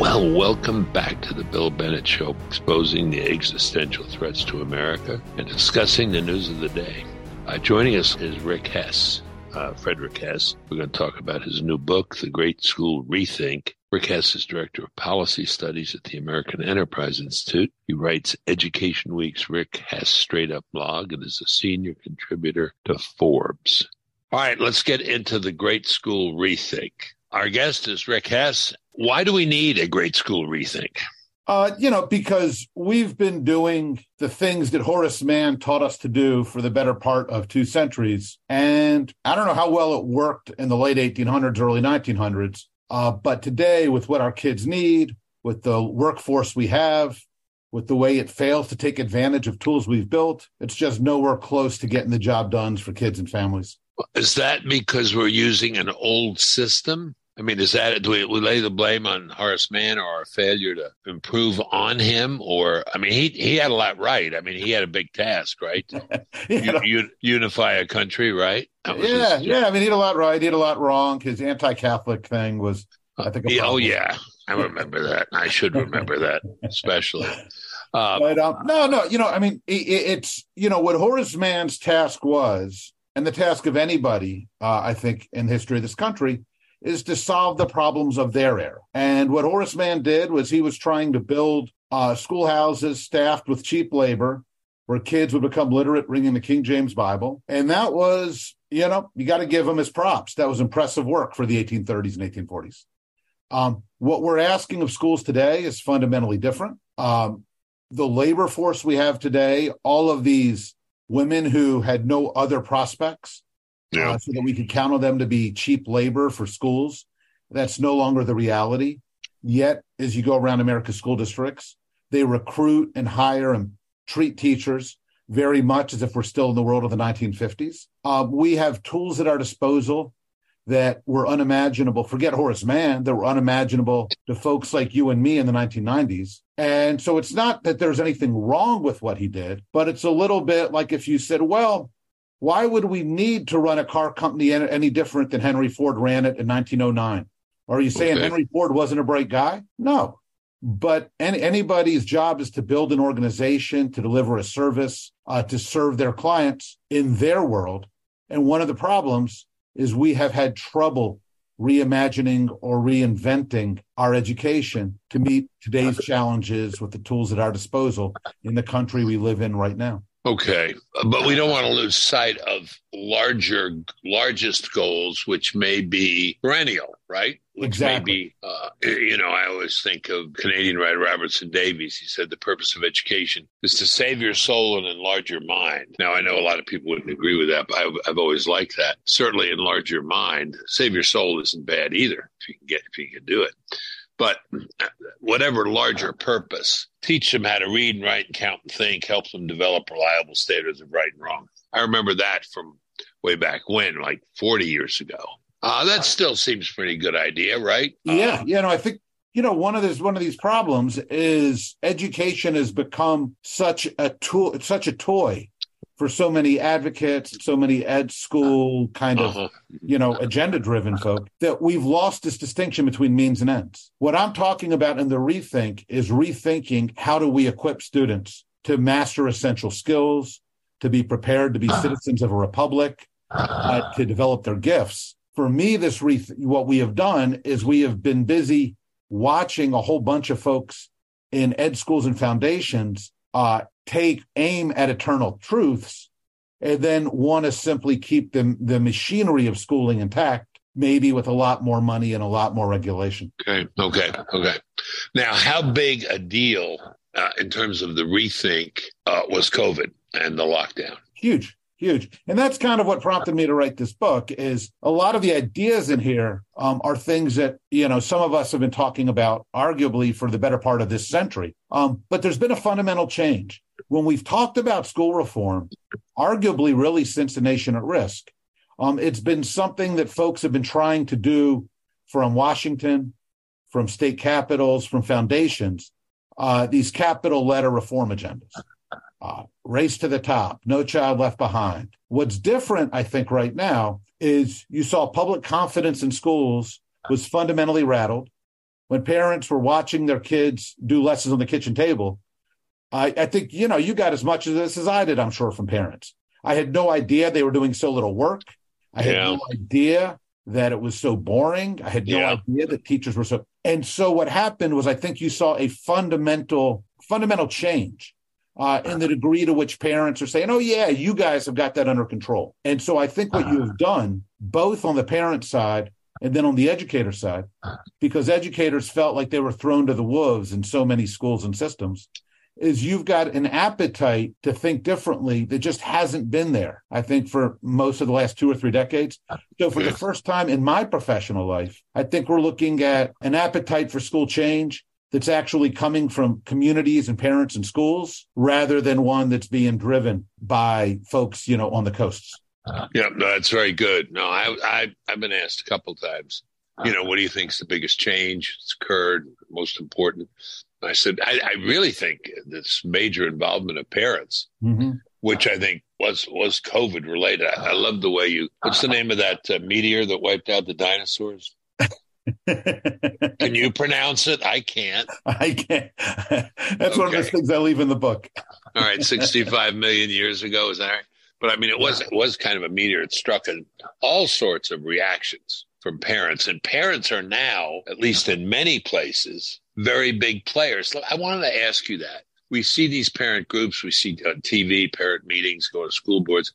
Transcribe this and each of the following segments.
Well, welcome back to the Bill Bennett Show, exposing the existential threats to America and discussing the news of the day. Uh, joining us is Rick Hess, uh, Frederick Hess. We're going to talk about his new book, The Great School Rethink. Rick Hess is Director of Policy Studies at the American Enterprise Institute. He writes Education Week's Rick Hess Straight Up blog and is a senior contributor to Forbes. All right, let's get into the Great School Rethink. Our guest is Rick Hess, why do we need a great school rethink? Uh, you know, because we've been doing the things that Horace Mann taught us to do for the better part of two centuries. And I don't know how well it worked in the late 1800s, early 1900s. Uh, but today, with what our kids need, with the workforce we have, with the way it fails to take advantage of tools we've built, it's just nowhere close to getting the job done for kids and families. Is that because we're using an old system? I mean, is that do we, we, lay the blame on Horace Mann or our failure to improve on him? Or I mean, he he had a lot right. I mean, he had a big task, right? you, unify a country, right? Yeah, yeah. I mean, he had a lot right. He had a lot wrong. His anti-Catholic thing was, I think. oh yeah, I remember that. I should remember that, especially. Uh, but um, no, no. You know, I mean, it, it's you know what Horace Mann's task was, and the task of anybody, uh, I think, in the history of this country is to solve the problems of their era. And what Horace Mann did was he was trying to build uh, schoolhouses staffed with cheap labor where kids would become literate reading the King James Bible. And that was, you know, you got to give him his props. That was impressive work for the 1830s and 1840s. Um, what we're asking of schools today is fundamentally different. Um, the labor force we have today, all of these women who had no other prospects, yeah. uh, so that we could count on them to be cheap labor for schools. That's no longer the reality. Yet, as you go around America's school districts, they recruit and hire and treat teachers very much as if we're still in the world of the 1950s. Uh, we have tools at our disposal that were unimaginable. Forget Horace Mann, that were unimaginable to folks like you and me in the 1990s. And so it's not that there's anything wrong with what he did, but it's a little bit like if you said, well, why would we need to run a car company any different than Henry Ford ran it in 1909? Are you saying okay. Henry Ford wasn't a bright guy? No. But any, anybody's job is to build an organization, to deliver a service, uh, to serve their clients in their world. And one of the problems is we have had trouble reimagining or reinventing our education to meet today's challenges with the tools at our disposal in the country we live in right now. Okay, but we don't want to lose sight of larger, largest goals, which may be perennial, right? Which exactly. may be, uh, you know, I always think of Canadian writer Robertson Davies. He said the purpose of education is to save your soul and enlarge your mind. Now, I know a lot of people wouldn't agree with that, but I've, I've always liked that. Certainly, enlarge your mind. Save your soul isn't bad either if you can get if you can do it but whatever larger purpose, teach them how to read and write and count and think, help them develop reliable standards of right and wrong. I remember that from way back when, like 40 years ago. Uh, that still seems pretty good idea, right? Yeah, uh, yeah. No, I think you know one of these one of these problems is education has become such a tool, such a toy for so many advocates, so many ed school kind of, uh-huh. you know, agenda driven folk that we've lost this distinction between means and ends. What I'm talking about in the rethink is rethinking how do we equip students to master essential skills, to be prepared to be uh-huh. citizens of a republic, uh, to develop their gifts. For me, this re- what we have done is we have been busy watching a whole bunch of folks in ed schools and foundations uh, take aim at eternal truths and then want to simply keep the, the machinery of schooling intact, maybe with a lot more money and a lot more regulation. Okay, okay, okay. Now, how big a deal uh, in terms of the rethink uh, was COVID and the lockdown? Huge huge and that's kind of what prompted me to write this book is a lot of the ideas in here um, are things that you know some of us have been talking about arguably for the better part of this century um, but there's been a fundamental change when we've talked about school reform arguably really since the nation at risk um, it's been something that folks have been trying to do from washington from state capitals from foundations uh, these capital letter reform agendas uh, race to the top, no child left behind. What's different, I think, right now is you saw public confidence in schools was fundamentally rattled. when parents were watching their kids do lessons on the kitchen table, I, I think, you know, you got as much of this as I did, I'm sure, from parents. I had no idea they were doing so little work. I had no idea that it was so boring. I had no yeah. idea that teachers were so. And so what happened was, I think you saw a fundamental, fundamental change uh, in the degree to which parents are saying, "Oh yeah, you guys have got that under control." And so I think what you have done, both on the parent side and then on the educator side, because educators felt like they were thrown to the wolves in so many schools and systems, is you've got an appetite to think differently that just hasn't been there, I think, for most of the last two or three decades. So, for the first time in my professional life, I think we're looking at an appetite for school change that's actually coming from communities and parents and schools rather than one that's being driven by folks, you know, on the coasts. Uh-huh. Yeah, no, that's very good. No, I, I, I've been asked a couple times, you uh-huh. know, what do you think is the biggest change that's occurred, most important? I said, I, I really think this major involvement of parents, mm-hmm. which I think was was COVID related. I, I, love the way you. What's the name of that uh, meteor that wiped out the dinosaurs? Can you pronounce it? I can't. I can't. That's okay. one of the things I leave in the book. All right, sixty-five million years ago, is that right? But I mean, it was it was kind of a meteor. It struck, and all sorts of reactions from parents, and parents are now, at least in many places, very big players. I wanted to ask you that. We see these parent groups, we see on TV parent meetings, go to school boards.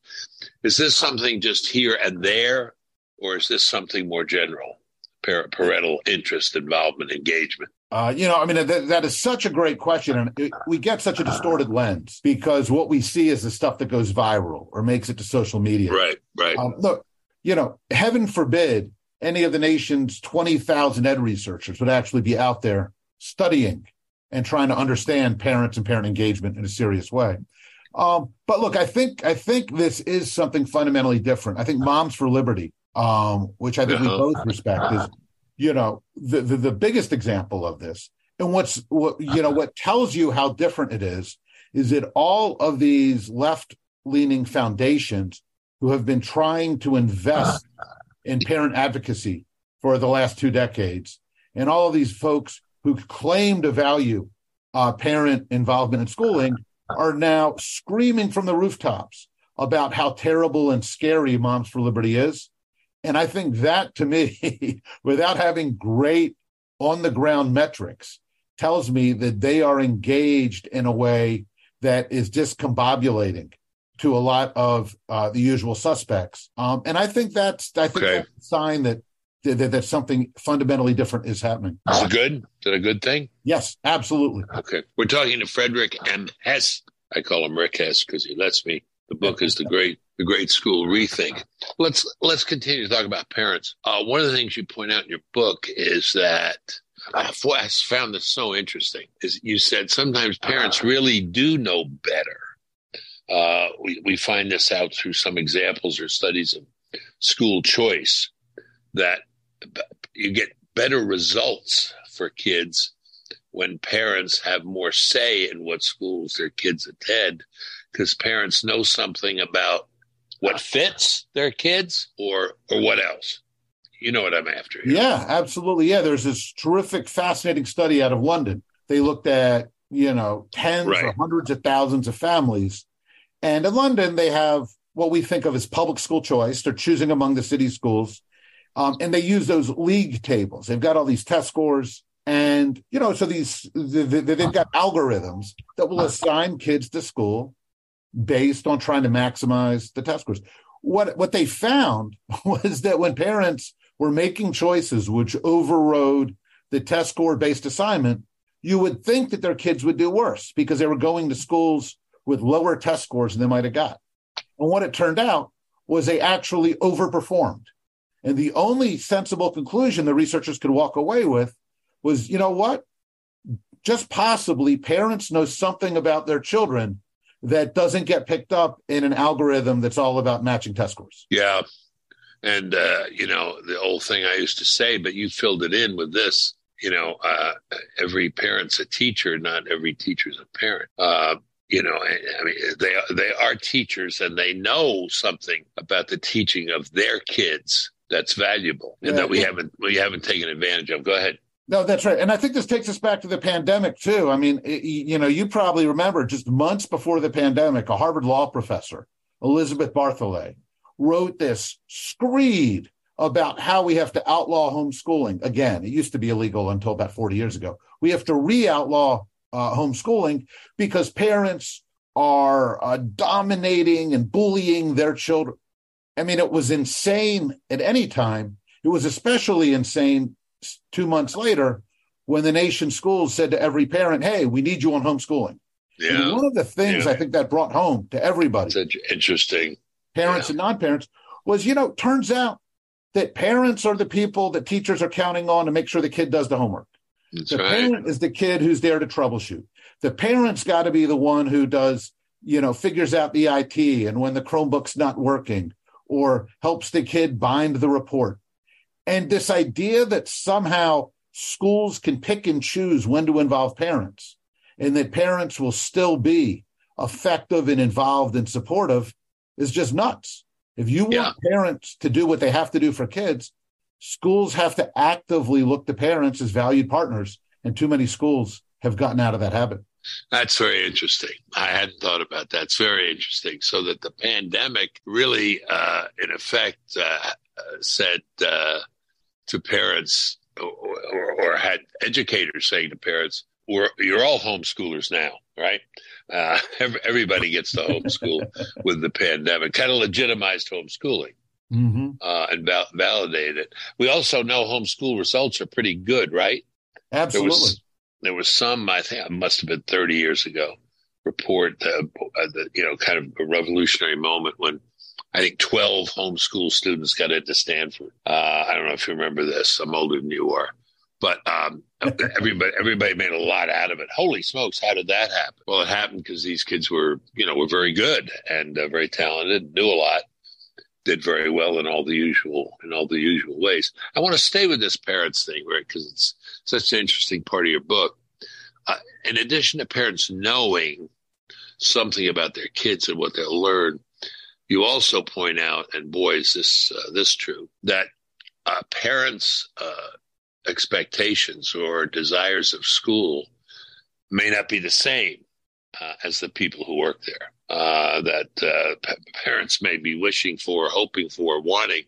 Is this something just here and there, or is this something more general? Parental interest, involvement, engagement. Uh, you know, I mean, that, that is such a great question. And it, we get such a distorted lens because what we see is the stuff that goes viral or makes it to social media. Right, right. Um, look, you know, heaven forbid any of the nation's 20,000 ed researchers would actually be out there studying and trying to understand parents and parent engagement in a serious way. Um, but look, I think I think this is something fundamentally different. I think Moms for Liberty, um, which I think uh-huh. we both respect, is you know the, the, the biggest example of this. And what's what you know what tells you how different it is is that all of these left leaning foundations who have been trying to invest in parent advocacy for the last two decades, and all of these folks who claim to value uh, parent involvement in schooling are now screaming from the rooftops about how terrible and scary Moms for Liberty is. And I think that to me, without having great on the ground metrics, tells me that they are engaged in a way that is discombobulating to a lot of uh, the usual suspects. Um, and I think that's I think okay. that's a sign that, that that something fundamentally different is happening. Is it good? Is it a good thing? Yes, absolutely. Okay. We're talking to Frederick M. Hess. I call him Rick Hess because he lets me. The book is the great the great school rethink. Let's let's continue to talk about parents. Uh, one of the things you point out in your book is that I found this so interesting. Is you said sometimes parents really do know better uh, we, we find this out through some examples or studies of school choice that you get better results for kids when parents have more say in what schools their kids attend because parents know something about what fits their kids or or what else you know what i'm after here. yeah absolutely yeah there's this terrific fascinating study out of london they looked at you know tens right. or hundreds of thousands of families and in London, they have what we think of as public school choice. They're choosing among the city schools. Um, and they use those league tables. They've got all these test scores. And, you know, so these, they've got algorithms that will assign kids to school based on trying to maximize the test scores. What, what they found was that when parents were making choices which overrode the test score based assignment, you would think that their kids would do worse because they were going to schools with lower test scores than they might have got. And what it turned out was they actually overperformed. And the only sensible conclusion the researchers could walk away with was, you know what? Just possibly parents know something about their children that doesn't get picked up in an algorithm that's all about matching test scores. Yeah. And, uh, you know, the old thing I used to say, but you filled it in with this, you know, uh, every parent's a teacher, not every teacher's a parent. Uh, you know i mean they they are teachers and they know something about the teaching of their kids that's valuable and yeah, that we yeah. haven't we haven't taken advantage of go ahead No, that's right. And I think this takes us back to the pandemic, too. I mean, it, you know, you probably remember just months before the pandemic, a Harvard law professor, Elizabeth Bartholet, wrote this screed about how we have to outlaw homeschooling. Again, it used to be illegal until about 40 years ago. We have to re outlaw uh, homeschooling because parents are uh, dominating and bullying their children. I mean, it was insane at any time. It was especially insane two months later when the nation schools said to every parent, Hey, we need you on homeschooling. Yeah. And one of the things yeah. I think that brought home to everybody, That's interesting, parents yeah. and non parents, was, you know, turns out that parents are the people that teachers are counting on to make sure the kid does the homework. That's the right. parent is the kid who's there to troubleshoot. The parent's got to be the one who does, you know, figures out the IT and when the Chromebook's not working or helps the kid bind the report. And this idea that somehow schools can pick and choose when to involve parents and that parents will still be effective and involved and supportive is just nuts. If you want yeah. parents to do what they have to do for kids, schools have to actively look to parents as valued partners. And too many schools have gotten out of that habit. That's very interesting. I hadn't thought about that. It's very interesting. So that the pandemic really, uh, in effect, uh, uh said uh, to parents or, or, or, had educators saying to parents, We're, "You're all homeschoolers now, right? Uh, everybody gets to homeschool with the pandemic." Kind of legitimized homeschooling. Mm-hmm. Uh, and val- validated it. We also know homeschool results are pretty good, right? Absolutely. There was, some, I think it must have been 30 years ago, report uh, the, you know, kind of a revolutionary moment when I think 12 homeschool students got into Stanford. Uh, I don't know if you remember this. I'm older than you are. But um, everybody, everybody made a lot out of it. Holy smokes! How did that happen? Well, it happened because these kids were, you know, were very good and uh, very talented, knew a lot, did very well in all the usual in all the usual ways. I want to stay with this parents thing, right? Because it's such an interesting part of your book. Uh, in addition to parents knowing something about their kids and what they'll learn, you also point out, and boy, is this uh, this true, that uh, parents' uh, expectations or desires of school may not be the same uh, as the people who work there. Uh, that p- parents may be wishing for, hoping for, wanting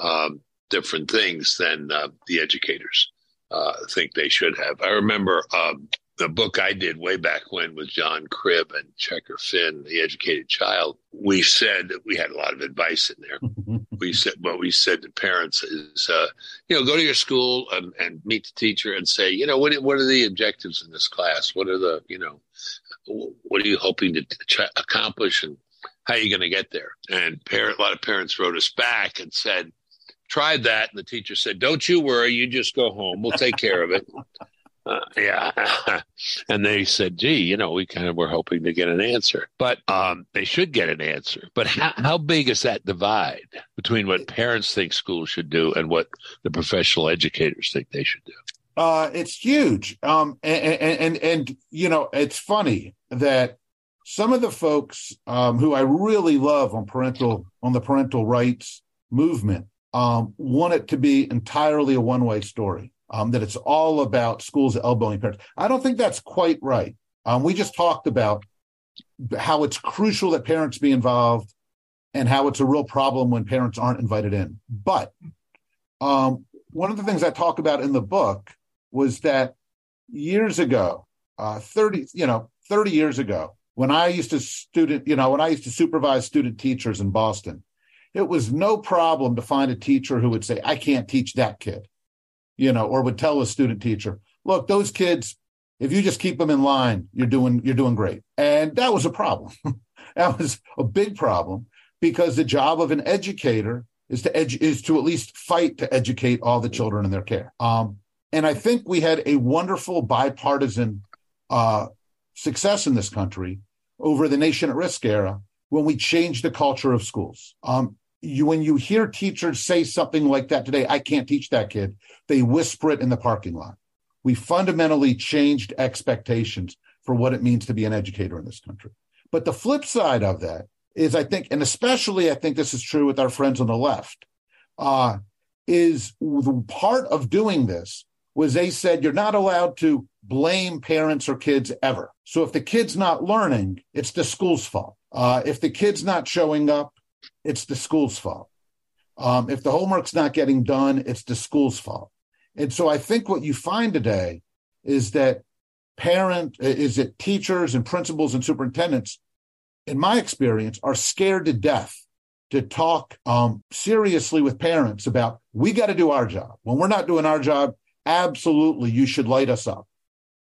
um, different things than the educators uh, think they should have. I remember um, the book I did way back when with John Cribb and Checker Finn, The Educated Child. We said that we had a lot of advice in there. we said what we said to parents is, uh, you know, go to your school and, and, meet the teacher and say, you know, what what are the objectives in this class? What are the, you know, what are you hoping to ch- accomplish and how are you going to get there? And parent, a lot of parents wrote us back and said, tried that, and the teacher said, "Don't you worry, you just go home. We'll take care of it." Uh, yeah, and they said, "Gee, you know, we kind of were hoping to get an answer, but um, they should get an answer." But how, how big is that divide between what parents think schools should do and what the professional educators think they should do? Uh, it's huge, um, and, and, and and you know, it's funny that some of the folks um, who I really love on parental on the parental rights movement um, want it to be entirely a one way story, um, that it's all about schools elbowing parents. I don't think that's quite right. Um, we just talked about how it's crucial that parents be involved and how it's a real problem when parents aren't invited in. But um, one of the things I talk about in the book was that years ago, uh, 30, you know, 30 years ago, when I used to student, you know, when I used to supervise student teachers in Boston, it was no problem to find a teacher who would say, I can't teach that kid, you know, or would tell a student teacher, look, those kids, if you just keep them in line, you're doing, you're doing great. And that was a problem. that was a big problem because the job of an educator is to edu- is to at least fight to educate all the children in their care. Um, and I think we had a wonderful bipartisan uh, success in this country over the nation at risk era when we changed the culture of schools. Um, you when you hear teachers say something like that today, I can't teach that kid, they whisper it in the parking lot. We fundamentally changed expectations for what it means to be an educator in this country. But the flip side of that is, I think, and especially I think this is true with our friends on the left, uh, is the part of doing this was they said you're not allowed to blame parents or kids ever. So if the kid's not learning, it's the school's fault. Uh, if the kid's not showing up, it's the school's fault. Um, if the homework's not getting done, it's the school's fault. And so I think what you find today is that parent is that teachers and principals and superintendents, in my experience, are scared to death to talk um, seriously with parents about we got to do our job. When we're not doing our job, absolutely you should light us up.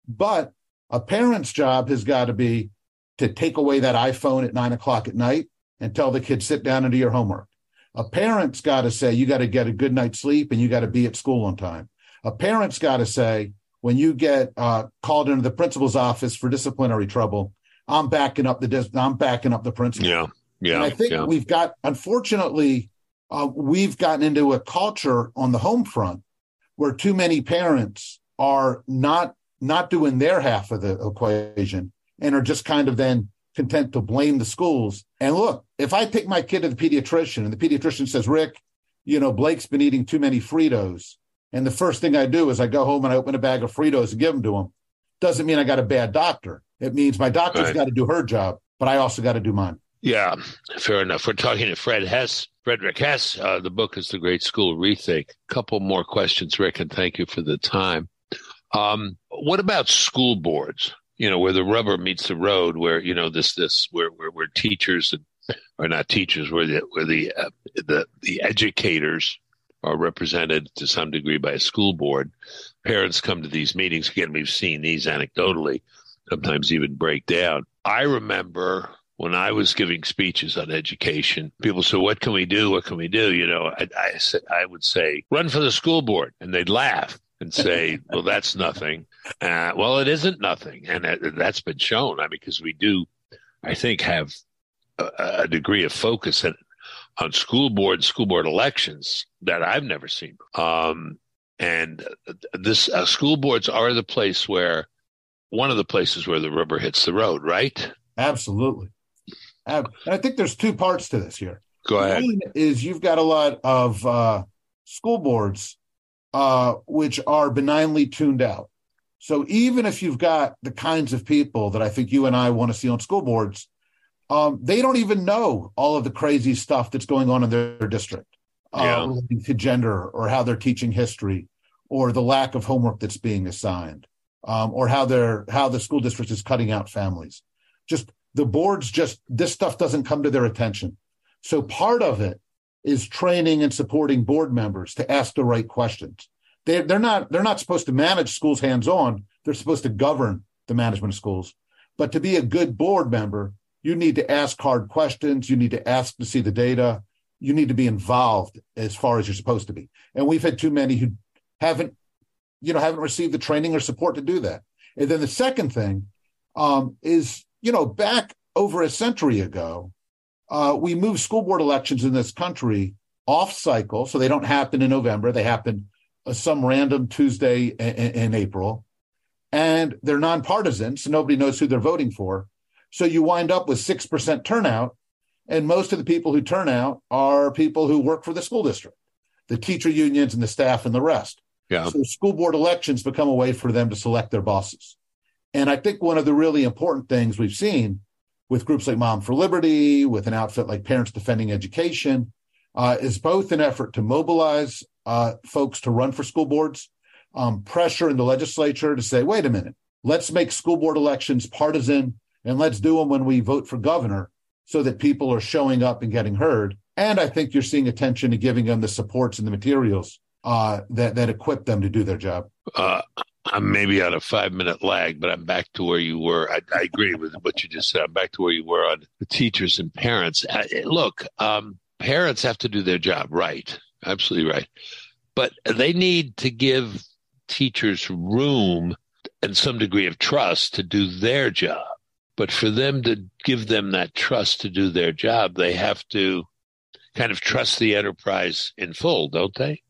But a parent's job has got to be to take away that iPhone at nine o'clock at night and tell the kid sit down and do your homework. A parent's got to say you got to get a good night's sleep and you got to be at school on time. A parent's got to say when you get uh, called into the principal's office for disciplinary trouble, I'm backing up the dis- I'm backing up the principal. Yeah, yeah. And I think yeah. we've got, unfortunately, uh, we've gotten into a culture on the home front where too many parents are not not doing their half of the equation and are just kind of then content to blame the schools. And look, if I take my kid to the pediatrician and the pediatrician says, Rick, you know, Blake's been eating too many Fritos. And the first thing I do is I go home and I open a bag of Fritos and give them to him. Doesn't mean I got a bad doctor. It means my doctor's Right. got to do her job, but I also got to do mine. Yeah, fair enough. We're talking to Fred Hess, Frederick Hess. Uh, the book is The Great School Rethink. Couple more questions, Rick, and thank you for the time. Um, what about school boards? You know, where the rubber meets the road, where you know this this where where, where teachers and or not teachers, where the where the uh, the the educators are represented to some degree by a school board. Parents come to these meetings. Again, we've seen these anecdotally, sometimes even break down. I remember when I was giving speeches on education, people said, "What can we do? What can we do?" You know, I, I said, I would say, "Run for the school board," and they'd laugh and say, "Well, that's nothing." Uh, well, it isn't nothing, and that, that's been shown. I mean, because we do, I think, have a, degree of focus on school board, school board elections that I've never seen. Um, and this uh, school boards are the place where one of the places where the rubber hits the road, right? Absolutely. And I think there's two parts to this here. Go ahead. One is you've got a lot of uh, school boards uh, which are benignly tuned out. So even if you've got the kinds of people that I think you and I want to see on school boards, um, they don't even know all of the crazy stuff that's going on in their district uh, Yeah. relating to gender or how they're teaching history or the lack of homework that's being assigned um, or how they're how the school district is cutting out families. Just the boards just this stuff doesn't come to their attention. So part of it is training and supporting board members to ask the right questions. They, they're not they're not supposed to manage schools hands on. They're supposed to govern the management of schools. But to be a good board member, you need to ask hard questions. You need to ask to see the data. You need to be involved as far as you're supposed to be. And we've had too many who haven't, you know, haven't received the training or support to do that. And then the second thing um, is, you know, back over a century ago, uh, we moved school board elections in this country off cycle, so they don't happen in November. They happen uh, some random Tuesday in, in April, and they're nonpartisan, so nobody knows who they're voting for. So you wind up with six percent turnout, and most of the people who turn out are people who work for the school district, the teacher unions, and the staff, and the rest. Yeah. So school board elections become a way for them to select their bosses. And I think one of the really important things we've seen with groups like Mom for Liberty, with an outfit like Parents Defending Education, uh, is both an effort to mobilize uh, folks to run for school boards, um, pressure in the legislature to say, wait a minute, let's make school board elections partisan and let's do them when we vote for governor so that people are showing up and getting heard. And I think you're seeing attention to giving them the supports and the materials uh, that, that equip them to do their job. Uh, I'm maybe on a five minute lag, but I'm back to where you were. I, I agree with what you just said. I'm back to where you were on the teachers and parents. Uh, look, um, parents have to do their job right. Absolutely right. But they need to give teachers room and some degree of trust to do their job. But for them to give them that trust to do their job, they have to kind of trust the enterprise in full, don't they?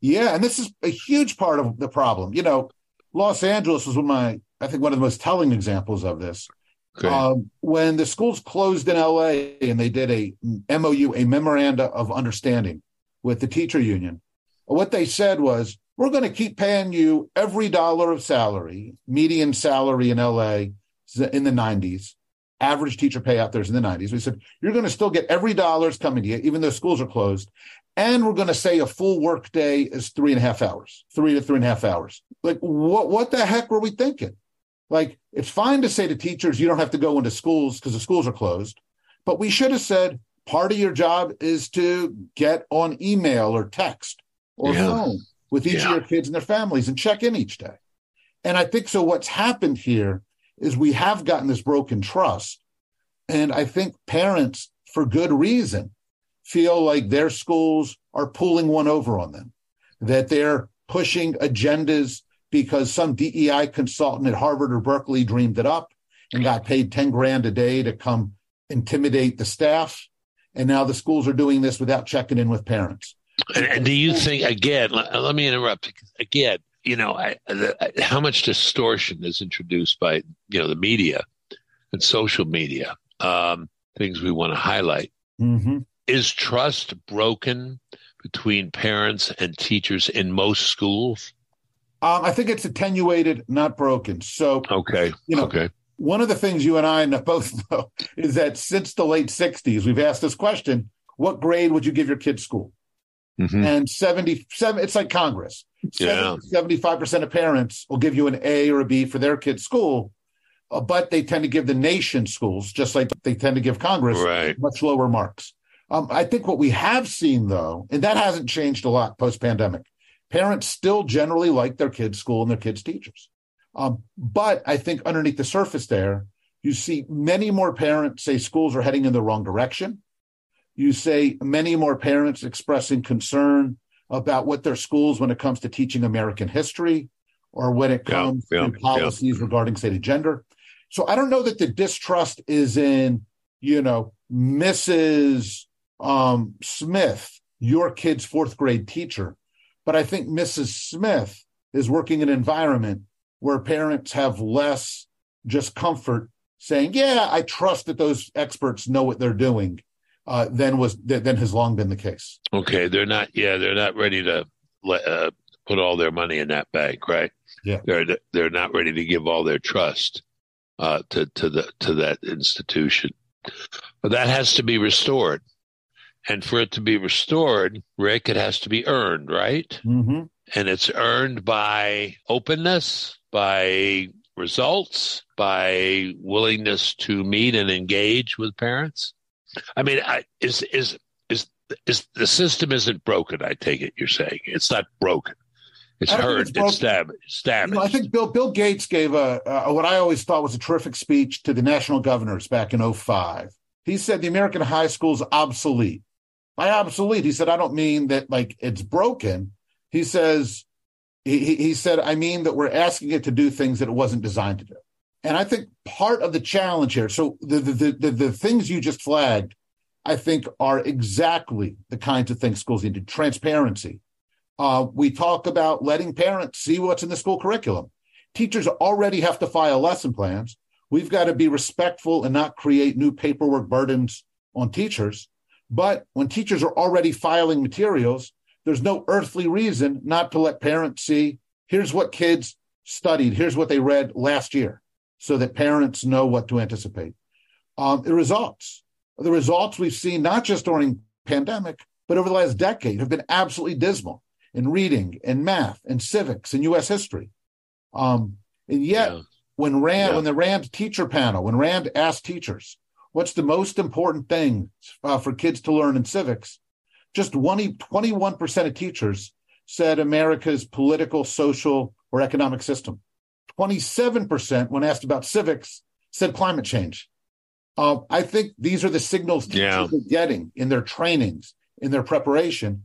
Yeah, and this is a huge part of the problem. You know, Los Angeles was one of my, I think, one of the most telling examples of this. Okay. Um, when the schools closed in LA and they did a MOU, a memoranda of understanding with the teacher union, what they said was we're going to keep paying you every dollar of salary, median salary in LA in the 90s, average teacher pay out there is in the 90s. We said, you're going to still get every dollar's coming to you, even though schools are closed. And we're going to say a full work day is three and a half hours, three to three and a half hours. Like, what, what the heck were we thinking? Like, it's fine to say to teachers, you don't have to go into schools because the schools are closed. But we should have said, part of your job is to get on email or text or yeah. phone with each yeah. of your kids and their families and check in each day. And I think so. What's happened here is we have gotten this broken trust. And I think parents, for good reason, feel like their schools are pulling one over on them, that they're pushing agendas because some DEI consultant at Harvard or Berkeley dreamed it up and got paid 10 grand a day to come intimidate the staff. And now the schools are doing this without checking in with parents. And, do you think, again, let me interrupt, again, you know, I, the, how much distortion is introduced by, you know, the media and social media, um, things we want to highlight. Mm-hmm. Is trust broken between parents and teachers in most schools? Um, I think it's attenuated, not broken. So, okay, you know, okay. One of the things you and I both know is that since the late '60s, we've asked this question: What grade would you give your kid's school? Mm-hmm. And 77, it's like Congress. Yeah. 75% of parents will give you an A or a B for their kid's school, uh, but they tend to give the nation schools, just like they tend to give Congress, right. much lower marks. Um, I think what we have seen, though, and that hasn't changed a lot post pandemic, parents still generally like their kids' school and their kids' teachers. Um, but I think underneath the surface there, you see many more parents say schools are heading in the wrong direction. You say many more parents expressing concern about what their schools when it comes to teaching American history or when it comes yeah, yeah, to policies yeah. regarding, say, to gender. So I don't know that the distrust is in, you know, Mrs. Um, Smith, your kid's fourth grade teacher, but I think Mrs. Smith is working in an environment where parents have less just comfort saying, "Yeah, I trust that those experts know what they're doing," uh, than was than has long been the case. Okay, they're not. Yeah, they're not ready to let, uh, put all their money in that bank, right? Yeah, they're they're not ready to give all their trust uh, to to the to that institution. But that has to be restored, and for it to be restored, Rick, it has to be earned, right? Mm-hmm. And it's earned by openness, by results, by willingness to meet and engage with parents. I mean, I, is is is is the system isn't broken? I take it you're saying it's not broken. It's hurt. It's, it's damaged. damaged. You know, I think Bill Bill Gates gave a, a, what I always thought was a terrific speech to the national governors back in 05. He said the American high school is obsolete. By obsolete, he said I don't mean that like it's broken. He says he, he said I mean that we're asking it to do things that it wasn't designed to do. And I think part of the challenge here, so the, the, the, the, things you just flagged, I think are exactly the kinds of things schools need to transparency. Uh, we talk about letting parents see what's in the school curriculum. Teachers already have to file lesson plans. We've got to be respectful and not create new paperwork burdens on teachers. But when teachers are already filing materials, there's no earthly reason not to let parents see here's what kids studied, here's what they read last year so that parents know what to anticipate. Um, the results, the results we've seen not just during pandemic, but over the last decade have been absolutely dismal in reading and math and civics and U.S. history. Um, and yet, yeah. when Rand, yeah. when the Rand teacher panel, when Rand asked teachers, what's the most important thing uh, for kids to learn in civics, just 20, 21% of teachers said America's political, social, or economic system. 27% when asked about civics said climate change. Uh, I think these are the signals teachers yeah. are getting in their trainings, in their preparation.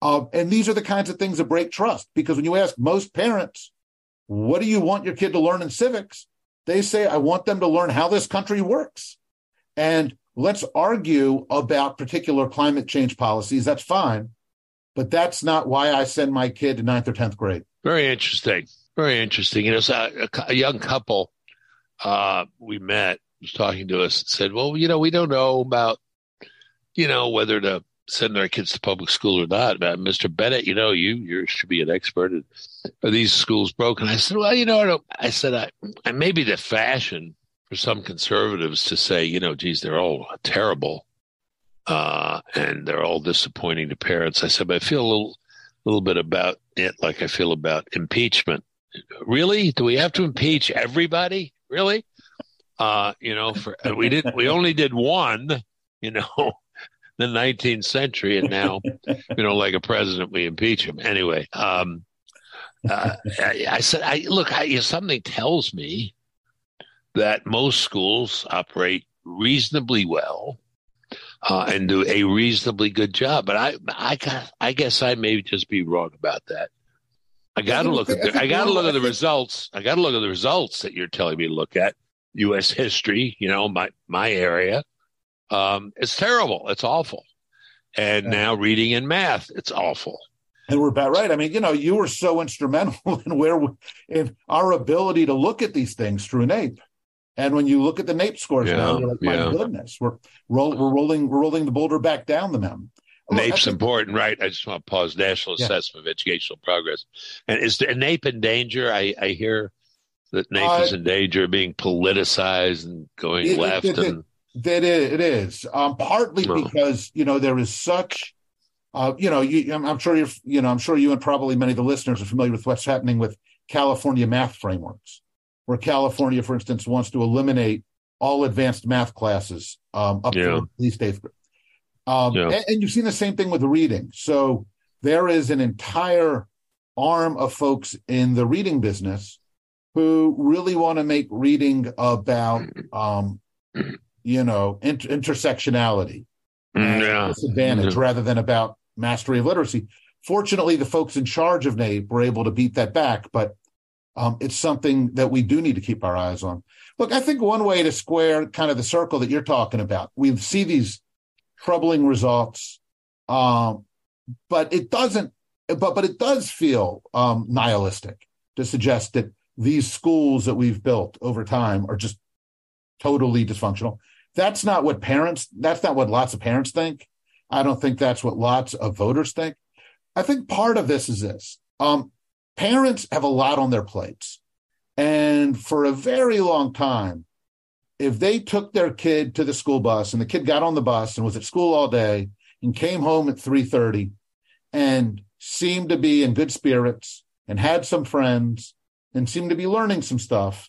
Uh, and these are the kinds of things that break trust because when you ask most parents, what do you want your kid to learn in civics? They say, I want them to learn how this country works. And let's argue about particular climate change policies. That's fine. But that's not why I send my kid to ninth or 10th grade. Very interesting. Very interesting. You know, so a, a, young couple uh, we met was talking to us and said, "Well, you know, we don't know about, you know, whether to send our kids to public school or not. Mr. Bennett, you know, you you should be an expert. Are these schools broken? I said, well, you know, I, don't, I said, I, I maybe the fashion for some conservatives to say, you know, geez, they're all terrible, uh, and they're all disappointing to parents. I said, but I feel a little, little bit about it like I feel about impeachment. Really? Do we have to impeach everybody? Really? Uh, you know, for we did we only did one, you know, the 19th century, and now, you know, like a president, we impeach him anyway. Um, uh, I, I, said, I look, I, something tells me that most schools operate reasonably well uh, and do a reasonably good job. But I, I, I guess I may just be wrong about that. I got to look at the, I got to look at the results. I got to look at the results that you're telling me to look at. U.S. history, you know, my my area, um, it's terrible. It's awful. And yeah. now reading and math, it's awful. And we're about right. I mean, you know, you were so instrumental in where we, in our ability to look at these things through NAEP. And when you look at the NAEP scores yeah, now, you're like, my yeah. goodness, we're roll, we're rolling we're rolling the boulder back down the mountain. NAEP's important, right? I just want to pause. National yeah. Assessment of Educational Progress, and is the NAEP in danger? I, I hear that NAEP uh, is in danger of being politicized and going it, left. It, it, and that it is um, partly no. because you know there is such. Uh, you know, you, I'm, I'm, sure you're, you know, I'm sure you and probably many of the listeners are familiar with what's happening with California math frameworks, where California, for instance, wants to eliminate all advanced math classes um, up yeah. to at least eighth grade. Um, yeah. and, and, you've seen the same thing with reading. So there is an entire arm of folks in the reading business who really want to make reading about, um, you know, inter- intersectionality and yeah. disadvantage rather than about mastery of literacy. Fortunately, the folks in charge of NAEP were able to beat that back, but um, it's something that we do need to keep our eyes on. Look, I think one way to square kind of the circle that you're talking about, we see these troubling results, um, but it doesn't. But but it does feel um, nihilistic to suggest that these schools that we've built over time are just totally dysfunctional. That's not what parents. That's not what lots of parents think. I don't think that's what lots of voters think. I think part of this is this: um, parents have a lot on their plates, and for a very long time, if they took their kid to the school bus and the kid got on the bus and was at school all day and came home at 3:30 and seemed to be in good spirits and had some friends and seemed to be learning some stuff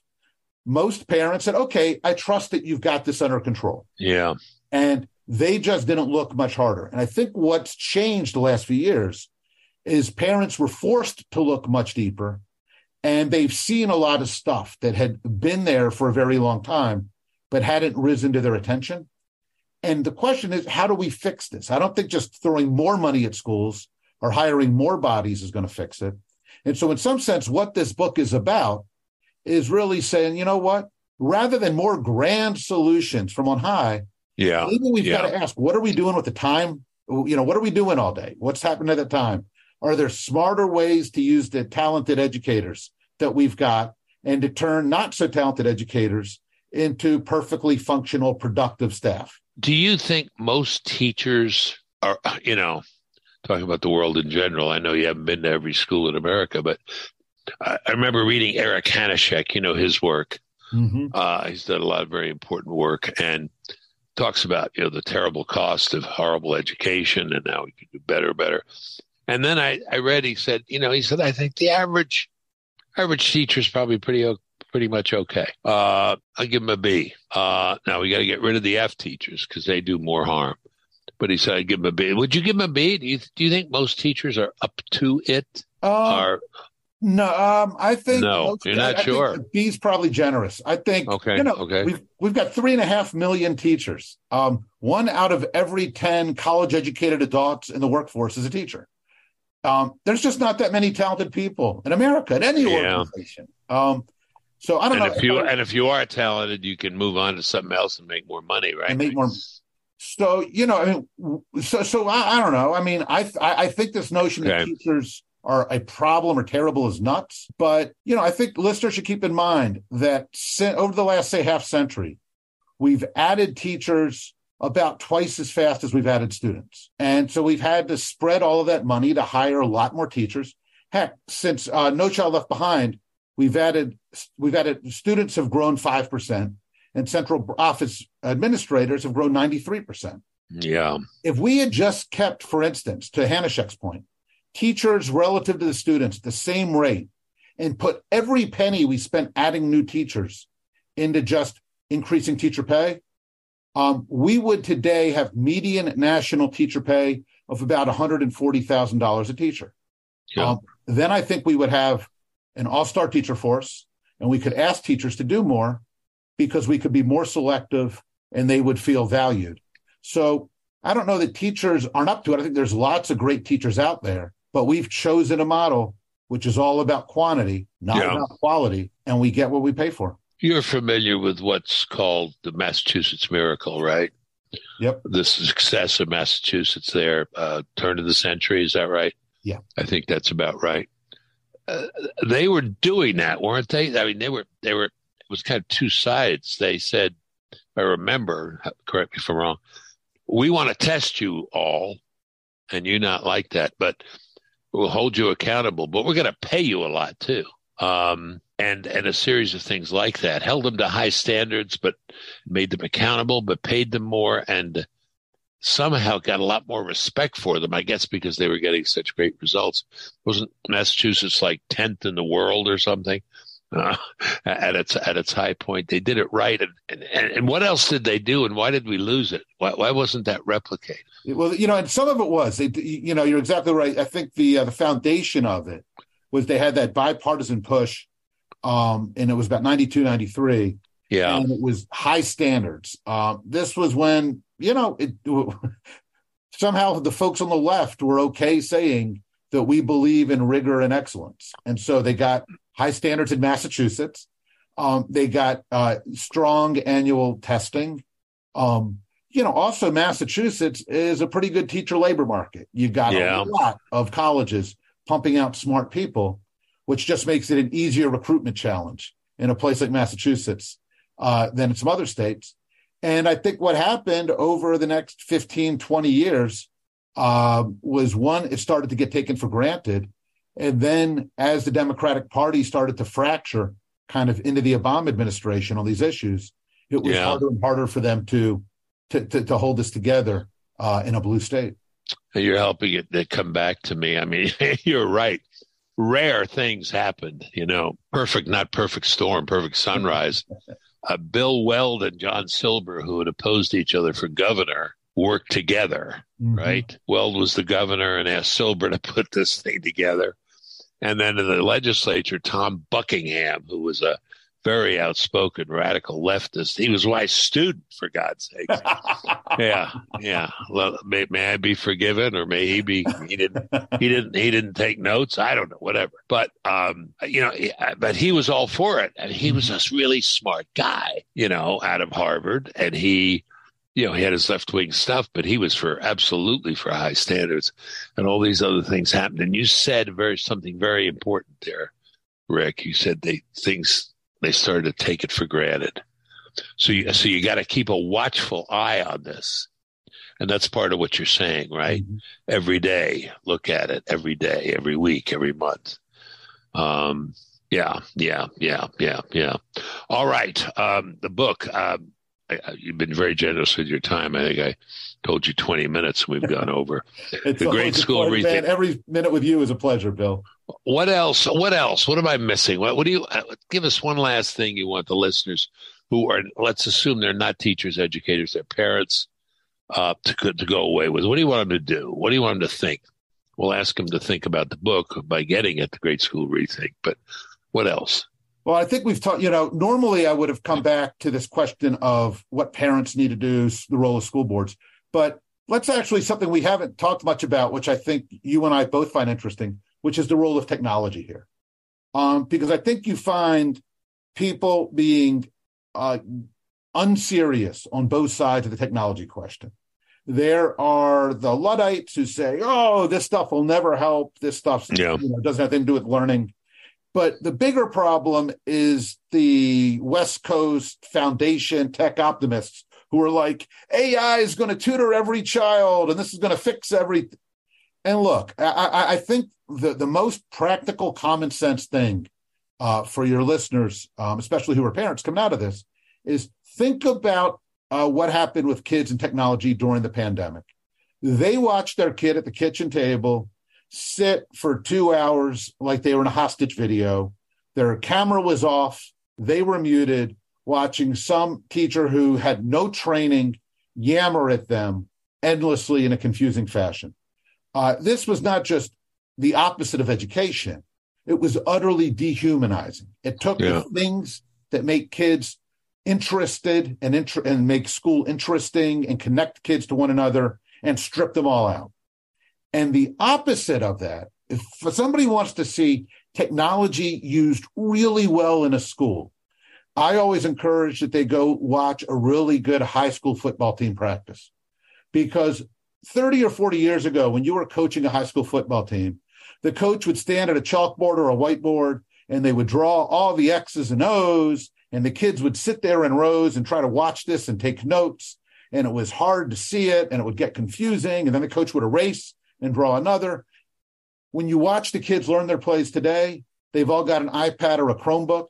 most parents said okay i trust that you've got this under control. Yeah. And they just didn't look much harder. And i think what's changed the last few years is parents were forced to look much deeper and they've seen a lot of stuff that had been there for a very long time but hadn't risen to their attention. And the question is, how do we fix this? I don't think just throwing more money at schools or hiring more bodies is going to fix it. And so, in some sense, what this book is about is really saying, you know what? Rather than more grand solutions from on high, yeah, maybe we've yeah. got to ask, what are we doing with the time? You know, what are we doing all day? What's happening at the time? Are there smarter ways to use the talented educators that we've got and to turn not so talented educators into perfectly functional, productive staff. Do you think most teachers are, you know, talking about the world in general? I know you haven't been to every school in America, but I, I remember reading Eric Hanushek, you know, his work. Mm-hmm. Uh, he's done a lot of very important work and talks about, you know, the terrible cost of horrible education and now we can do better, better. And then I, I read, he said, you know, he said, I think the average average teacher is probably pretty pretty much okay. Uh, I give him a B. Uh, now we got to get rid of the F teachers because they do more harm. But he said, I give him a B. Would you give him a B? Do you, do you think most teachers are up to it? Um, are no, um, I think no. Most, you're not I, sure. B is probably generous. I think okay. You know, okay. We've we've got three and a half million teachers. Um, one out of every ten college educated adults in the workforce is a teacher. Um, there's just not that many talented people in America at any yeah. organization. Um, so I don't and know. If you and if you are talented, you can move on to something else and make more money, right? And make more. So you know, I mean, so so I, I don't know. I mean, I I, I think this notion okay. that teachers are a problem or terrible is nuts. But you know, I think listeners should keep in mind that over the last say half century, we've added teachers about twice as fast as we've added students. And so we've had to spread all of that money to hire a lot more teachers. Heck, since uh, No Child Left Behind, we've added we've added students have grown five percent, and central office administrators have grown ninety three percent. Yeah. If we had just kept, for instance, to Hanushek's point, teachers relative to the students the same rate, and put every penny we spent adding new teachers into just increasing teacher pay, um, we would today have median national teacher pay of about $140,000 a teacher. Yeah. Um, then I think we would have an all star teacher force and we could ask teachers to do more because we could be more selective and they would feel valued. So I don't know that teachers aren't up to it. I think there's lots of great teachers out there, but we've chosen a model which is all about quantity, not yeah. about quality, and we get what we pay for. You're familiar with what's called the Massachusetts miracle, right? Yep. The success of Massachusetts there, uh, turn of the century, is that right? Yeah. I think that's about right. Uh, they were doing that, weren't they? I mean, they were, they were, it was kind of two sides. They said, I remember, correct me if I'm wrong, we want to test you all, and you're not like that, but we'll hold you accountable, but we're going to pay you a lot too. Um, and and a series of things like that held them to high standards, but made them accountable, but paid them more, and somehow got a lot more respect for them. I guess because they were getting such great results. Wasn't Massachusetts like tenth in the world or something? Uh, at its at its high point, they did it right. And, and and what else did they do? And why did we lose it? Why, why wasn't that replicated? Well, you know, and some of it was. They, you know, you're exactly right. I think the uh, the foundation of it was they had that bipartisan push um, and it was about 92, 93. Yeah. And it was high standards. Um, this was when, you know, it, somehow the folks on the left were okay saying that we believe in rigor and excellence. And so they got high standards in Massachusetts. Um, they got uh, strong annual testing. Um, you know, also Massachusetts is a pretty good teacher labor market. You've got yeah. a lot of colleges pumping out smart people which just makes it an easier recruitment challenge in a place like Massachusetts uh, than in some other states. And I think what happened over the next 15, 20 years uh, was one, it started to get taken for granted. And then as the Democratic Party started to fracture kind of into the Obama administration on these issues, it was yeah. harder and harder for them to, to, to, to hold this together uh, in a blue state. You're helping it to come back to me. I mean, you're right rare things happened, you know, perfect, not perfect storm, perfect sunrise. Uh, Bill Weld and John Silber, who had opposed each other for governor, worked together, mm-hmm. right? Weld was the governor and asked Silber to put this thing together. And then in the legislature, Tom Birmingham, who was a very outspoken radical leftist. He was my student, for God's sake. yeah, yeah. Well, may, may, I be forgiven, or may he be? He didn't. He didn't. He didn't take notes. I don't know. Whatever. But um, you know, but he was all for it, and he was a really smart guy. You know, out of Harvard, and he. You know, he had his left wing stuff, but he was for absolutely for high standards, and all these other things happened. And you said very something very important there, Rick. You said they things they started to take it for granted. So you, so you got to keep a watchful eye on this. And that's part of what you're saying, right? Mm-hmm. Every day, look at it every day, every week, every month. Um, yeah, yeah, yeah, yeah, yeah. All right. Um, the book, um, I, I, you've been very generous with your time. I think I told you 20 minutes and we've gone over. the great school pleasure, Every minute with you is a pleasure, Bill. What else? What else? What am I missing? What, what do you uh, give us? One last thing you want the listeners who are, let's assume they're not teachers, educators, they're parents, uh, to to go away with. What do you want them to do? What do you want them to think? We'll ask them to think about the book by getting it, the Great School Rethink. But what else? Well, I think we've talked, you know, normally I would have come back to this question of what parents need to do, the role of school boards. But let's actually something we haven't talked much about, which I think you and I both find interesting, which is the role of technology here. Um, because I think you find people being uh, unserious on both sides of the technology question. There are the Luddites who say, "Oh, this stuff will never help. This stuff yeah. you know, doesn't have anything to do with learning." But the bigger problem is the West Coast Foundation tech optimists who are like, AI is going to tutor every child and this is going to fix everything. And look, I, I, think the, the most practical common sense thing uh, for your listeners, um, especially who are parents coming out of this, is think about uh, what happened with kids and technology during the pandemic. They watched their kid at the kitchen table sit for two hours like they were in a hostage video. Their camera was off. They were muted, watching some teacher who had no training yammer at them endlessly in a confusing fashion. Uh, this was not just the opposite of education, it was utterly dehumanizing. It took yeah. the things that make kids interested and, inter- and make school interesting and connect kids to one another and strip them all out. And the opposite of that, if somebody wants to see technology used really well in a school, I always encourage that they go watch a really good high school football team practice. Because 30 or 40 years ago, when you were coaching a high school football team, the coach would stand at a chalkboard or a whiteboard and they would draw all the X's and O's, and the kids would sit there in rows and try to watch this and take notes. And it was hard to see it and it would get confusing. And then the coach would erase and draw another. When you watch the kids learn their plays today, they've all got an iPad or a Chromebook.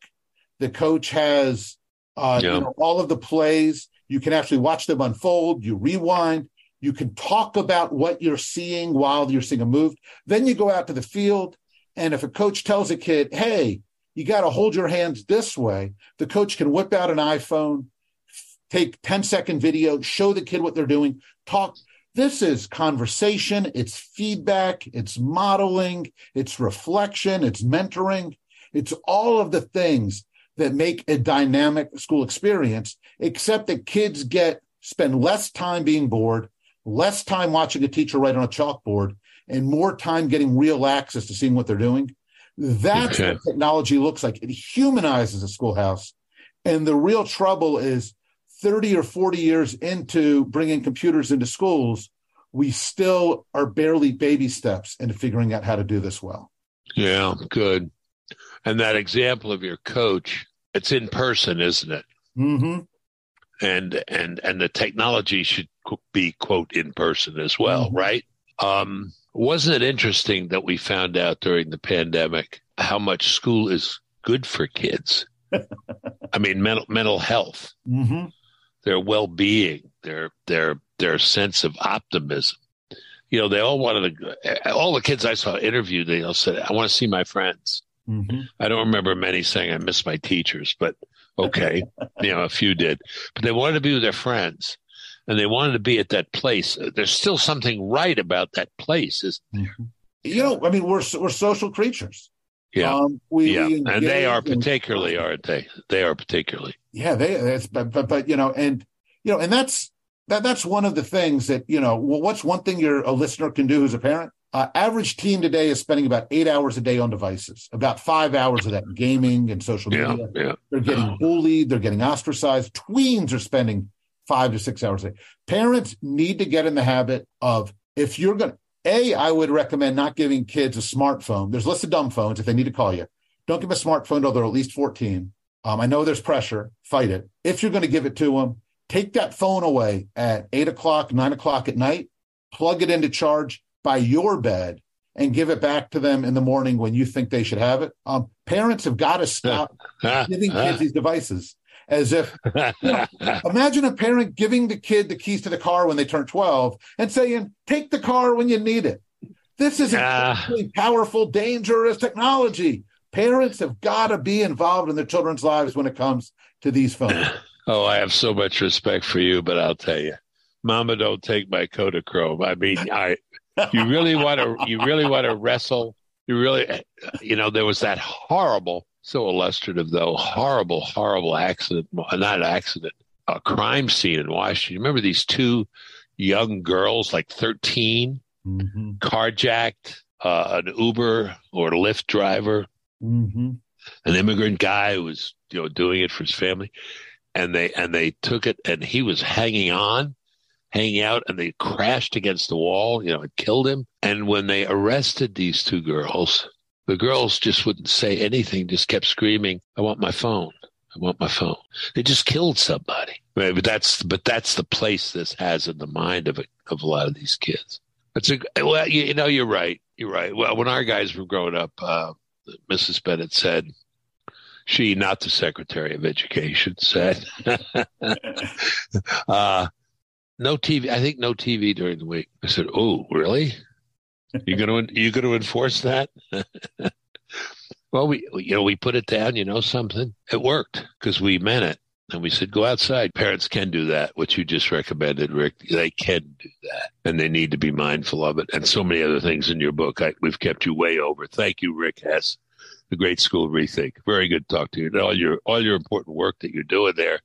The coach has uh, yeah. you know, all of the plays. You can actually watch them unfold. You rewind. You can talk about what you're seeing while you're seeing a move. Then you go out to the field. And if a coach tells a kid, hey, you got to hold your hands this way, the coach can whip out an iPhone, take 10 second video, show the kid what they're doing, talk. This is conversation, it's feedback, it's modeling, it's reflection, it's mentoring. It's all of the things that make a dynamic school experience, except that kids get spend less time being bored, less time watching a teacher write on a chalkboard, and more time getting real access to seeing what they're doing. That's okay. what technology looks like. It humanizes a schoolhouse. And the real trouble is 30 or 40 years into bringing computers into schools, we still are barely baby steps into figuring out how to do this well. Yeah, good. And that example of your coach, it's in person, isn't it? Mm-hmm. And and and the technology should be quote in person as well, mm-hmm. right? Um, wasn't it interesting that we found out during the pandemic how much school is good for kids? I mean, mental mental health. Mm-hmm their well-being, their their their sense of optimism. You know, they all wanted to. All the kids I saw interviewed, they all said, "I want to see my friends." Mm-hmm. I don't remember many saying, "I miss my teachers," but okay, you know, a few did. But they wanted to be with their friends, and they wanted to be at that place. There's still something right about that place, isn't there? You know, I mean, we're we're social creatures. Yeah, um, we, yeah, we and they are particularly, aren't they? They are particularly. Yeah, they. It's, but, but but you know, and you know, and that's that that's one of the things that you know. Well, what's one thing your a listener can do as a parent? Uh, average teen today is spending about eight hours a day on devices, about five hours of that gaming and social media. Yeah, yeah. They're getting bullied, they're getting ostracized. Tweens are spending five to six hours a day. Parents need to get in the habit of if you're going to a, I would recommend not giving kids a smartphone. There's lists of dumb phones if they need to call you. Don't give them a smartphone until they're at least 14. Um, I know there's pressure. Fight it. If you're going to give it to them, take that phone away at eight o'clock, nine o'clock at night, plug it into charge by your bed, and give it back to them in the morning when you think they should have it. Um, parents have got to stop giving kids these devices as if you know, imagine a parent giving the kid the keys to the car when they turn 12 and saying take the car when you need it. This is uh, powerful dangerous technology. Parents have got to be involved in their children's lives when it comes to these phones. Oh i have so much respect for you but i'll tell you mama don't take my Kodachrome. I mean i you really want to you really want to wrestle you really you know there was that horrible so illustrative, though. Horrible, horrible accident. Not accident, a crime scene in Washington. Remember these two young girls, like 13, mm-hmm. carjacked uh, an Uber or Lyft driver, mm-hmm. an immigrant guy who was, you know, doing it for his family, and they and they took it, and he was hanging on, hanging out, and they crashed against the wall. You know, it killed him. And when they arrested these two girls, the girls just wouldn't say anything, just kept screaming, I want my phone. I want my phone. They just killed somebody. Right? But that's but that's the place this has in the mind of a, of a lot of these kids. It's a well, you, you know, you're right. You're right. Well, when our guys were growing up, uh, Mrs. Bennett said, she, not the Secretary of Education, said, uh, no TV. I think no TV during the week. I said, "Oh, really? You going to you going to enforce that?" well, we you know we put it down. You know something? It worked because we meant it. And we said, go outside. Parents can do that, what you just recommended, Rick. They can do that, and they need to be mindful of it. And so many other things in your book. I, we've kept you way over. Thank you, Rick Hess, the great school rethink. Very good talk to you. And all your all your important work that you're doing there.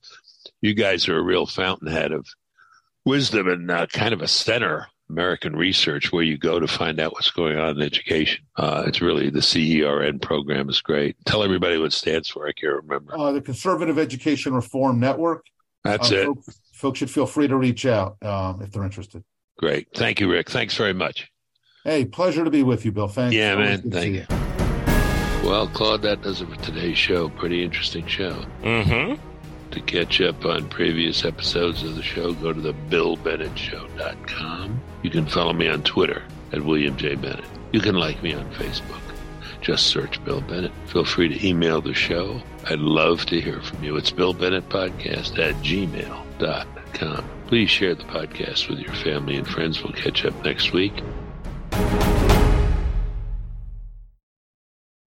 You guys are a real fountainhead of wisdom and uh, kind of a center American research where you go to find out what's going on in education. Uh, it's really the CERN program is great. Tell everybody what it stands for. I can't remember. Uh, the Conservative Education Reform Network. That's uh, it. Folks, folks, should feel free to reach out um, if they're interested. Great. Thank you, Rick. Thanks very much. Hey, pleasure to be with you, Bill. Thanks. Yeah, man. Thank you. you. Well, Claude, that does it for today's show. Pretty interesting show. Mm-hmm. To catch up on previous episodes of the show, go to the BillBennettShow.com. You can follow me on Twitter at William J. Bennett. You can like me on Facebook. Just search Bill Bennett. Feel free to email the show. I'd love to hear from you. It's Bill Bennett Podcast at gmail.com. Please share the podcast with your family and friends. We'll catch up next week.